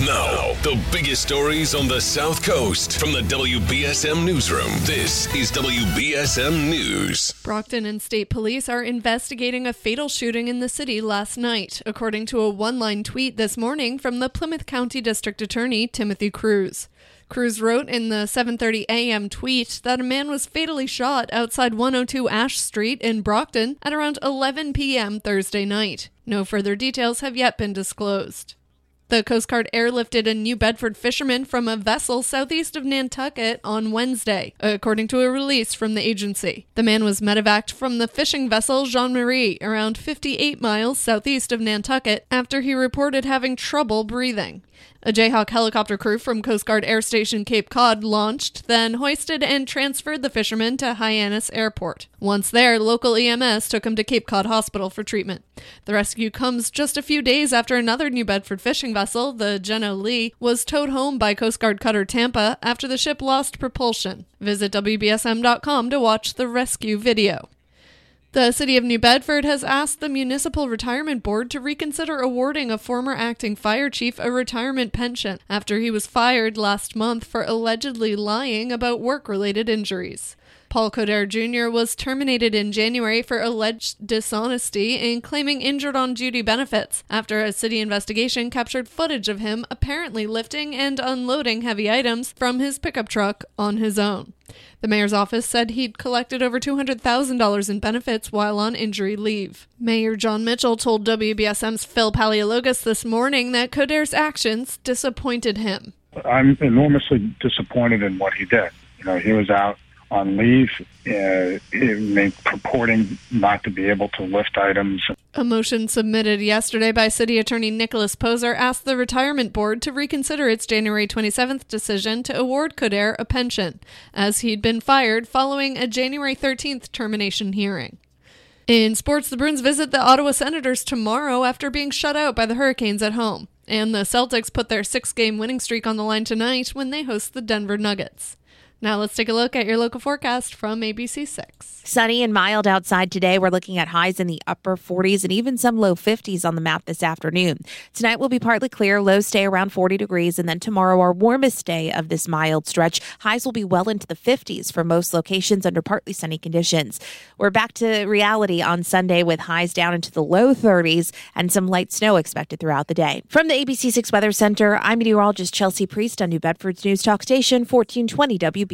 Now, the biggest stories on the South Coast from the WBSM Newsroom. This is WBSM News. Brockton and state police are investigating a fatal shooting in the city last night, according to a one line tweet this morning from the Plymouth County District Attorney Timothy Cruz. Cruz wrote in the 7:30 a.m. tweet that a man was fatally shot outside 102 Ash Street in Brockton at around 11 p.m. Thursday night. No further details have yet been disclosed. The Coast Guard airlifted a New Bedford fisherman from a vessel southeast of Nantucket on Wednesday, according to a release from the agency. The man was medevaced from the fishing vessel Jean Marie, around 58 miles southeast of Nantucket, after he reported having trouble breathing. A Jayhawk helicopter crew from Coast Guard Air Station Cape Cod launched, then hoisted and transferred the fisherman to Hyannis Airport. Once there, local EMS took him to Cape Cod Hospital for treatment. The rescue comes just a few days after another New Bedford fishing vessel, the Jenna Lee, was towed home by Coast Guard cutter Tampa after the ship lost propulsion. Visit WBSM.com to watch the rescue video. The City of New Bedford has asked the Municipal Retirement Board to reconsider awarding a former acting fire chief a retirement pension after he was fired last month for allegedly lying about work related injuries. Paul Coderre Jr. was terminated in January for alleged dishonesty in claiming injured on duty benefits after a city investigation captured footage of him apparently lifting and unloading heavy items from his pickup truck on his own. The mayor's office said he'd collected over $200,000 in benefits while on injury leave. Mayor Jon Mitchell told WBSM's Phil Paleologos this morning that Coderre's actions disappointed him. I'm enormously disappointed in what he did. You know, he was out on leave, uh, purporting not to be able to lift items. A motion submitted yesterday by City Attorney Nicholas Poser asked the Retirement Board to reconsider its January 27th decision to award Coderre a pension, as he'd been fired following a January 13th termination hearing. In sports, the Bruins visit the Ottawa Senators tomorrow after being shut out by the Hurricanes at home. And the Celtics put their six game winning streak on the line tonight when they host the Denver Nuggets. Now let's take a look at your local forecast from ABC6. Sunny and mild outside today. We're looking at highs in the upper 40s and even some low 50s on the map this afternoon. Tonight will be partly clear, lows stay around 40 degrees, and then tomorrow, our warmest day of this mild stretch. Highs will be well into the 50s for most locations under partly sunny conditions. We're back to reality on Sunday with highs down into the low 30s and some light snow expected throughout the day. From the ABC6 Weather Center, I'm meteorologist Chelsea Priest on New Bedford's News Talk Station 1420 WB.